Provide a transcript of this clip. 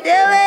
do it.